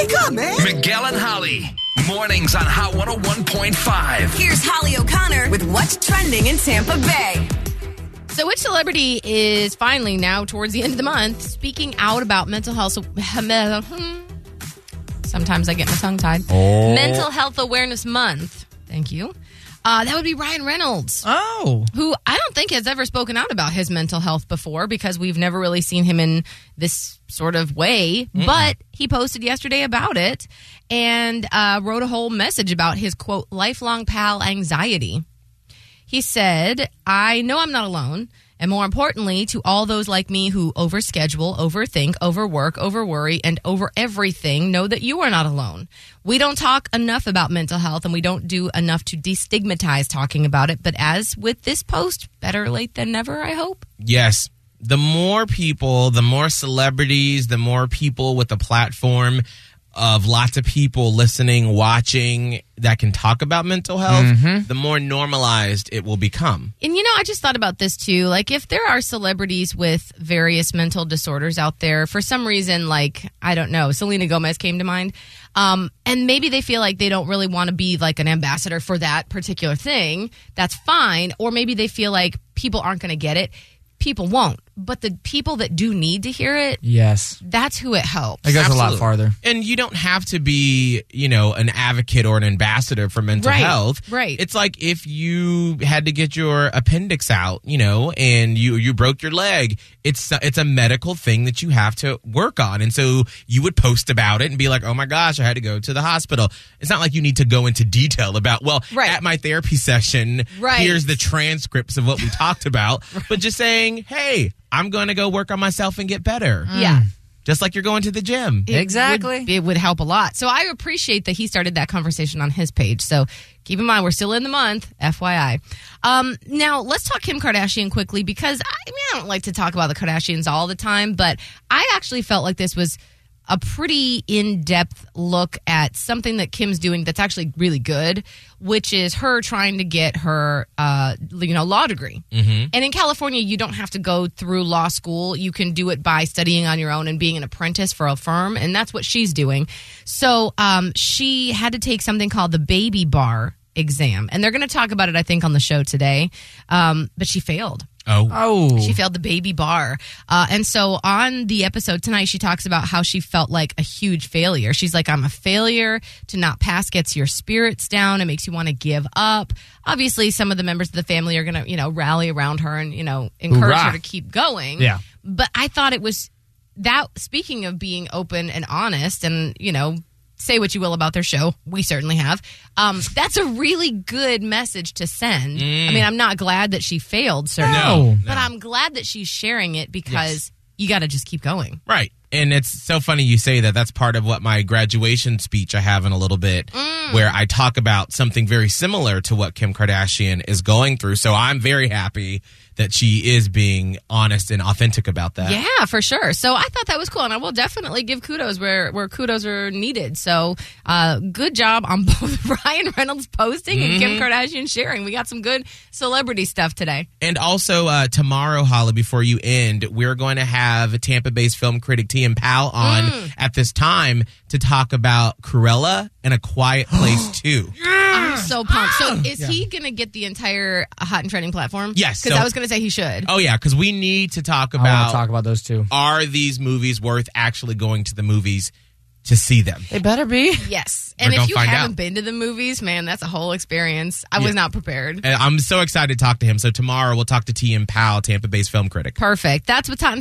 Wake up, man. Miguel and Holly. Mornings on Hot 101.5. Here's Holly O'Connor with what's trending in Tampa Bay. So, which celebrity is finally now towards the end of the month speaking out about mental health? Sometimes I get my tongue tied. Oh. Mental Health Awareness Month. Thank you. Uh, that would be Ryan Reynolds, Oh. who I don't think has ever spoken out about his mental health before because we've never really seen him in this sort of way. But he posted yesterday about it and uh, wrote a whole message about his quote, lifelong pal anxiety. He said, I know I'm not alone. And more importantly, to all those like me who overschedule, overthink, overwork, overworry, and over everything, know that you are not alone. We don't talk enough about mental health and we don't do enough to destigmatize talking about it. But as with this post, better late than never, I hope. Yes. The more people, the more celebrities, the more people with a platform of lots of people listening, watching that can talk about mental health, the more normalized it will become. And you know, I just thought about this too. Like, if there are celebrities with various mental disorders out there, for some reason, like, I don't know, Selena Gomez came to mind. Um, and maybe they feel like they don't really want to be like an ambassador for that particular thing. That's fine. Or maybe they feel like people aren't going to get it. People won't. But the people that do need to hear it, Yes. that's who it helps. It goes a lot farther. And you don't have to be, you know, an advocate or an ambassador for mental Right, health. right. It's like if you had to get your appendix out, you know, and you you broke your leg. It's it's a medical thing that you have to work on. And so you would post about it and be like, "Oh my gosh, I had to go to the hospital." It's not like you need to go into detail about, "Well, Right. at my therapy session, Right. here's the transcripts of what we talked about." But just saying, "Hey, I'm going to go work on myself and get better." Yeah. Just like you're going to the gym. It Exactly. would- it would help a lot. So I appreciate that he started that conversation on his page. So keep in mind, we're still in the month, FYI. Um, now, let's talk Kim Kardashian quickly because I mean, I don't like to talk about the Kardashians all the time, but I actually felt like this was a pretty in depth look at something that Kim's doing that's actually really good, which is her trying to get her, uh, you know, law degree. Mm-hmm. And in California, you don't have to go through law school. You can do it by studying on your own and being an apprentice for a firm. And that's what she's doing. So um, she had to take something called the baby bar exam. And they're going to talk about it, I think, on the show today. Um, but she failed. Oh. Oh. She failed the baby bar. Uh, and so on the episode tonight, she talks about how she felt like a huge failure. She's like, I'm a failure. To not pass gets your spirits down. It makes you want to give up. Obviously, some of the members of the family are going to, you know, rally around her and, you know, encourage Hoorah. her to keep going. Yeah. But I thought it was that, speaking of being open and honest and, you know, say what you will about their show. We certainly have. Um, that's a really good message to send. I mean, I'm not glad that she failed, certainly. No, But no. I'm glad that she's sharing it because you got to just keep going. Right. And it's so funny you say that. That's part of what my graduation speech I have in a little bit, Mm. where I talk about something very similar to what Kim Kardashian is going through. So I'm very happy that she is being honest and authentic about that. Yeah, for sure. So I thought that was cool, and I will definitely give kudos where where kudos are needed. So uh, good job on both Ryan Reynolds posting and Kim Kardashian sharing. We got some good celebrity stuff today. And also uh, tomorrow, Holly, before you end, we're going to have Tampa-based film critic T.M. Powell on Mm. at this time to talk about Cruella and A Quiet Place too. I'm so pumped. So ah! is he going to get the entire Hot and Trending platform? Yes, because so- I was going to say he should. Oh yeah, because we need to talk I want about to talk about those two. are these movies worth actually going to the movies to see them? They better be. Yes, We're and if gonna you find haven't out. been to the movies, man, that's a whole experience. I Yeah. was not prepared. And I'm so excited to talk to him. So tomorrow we'll talk to T.M. Powell, Tampa-based film critic. Perfect. That's what's hot and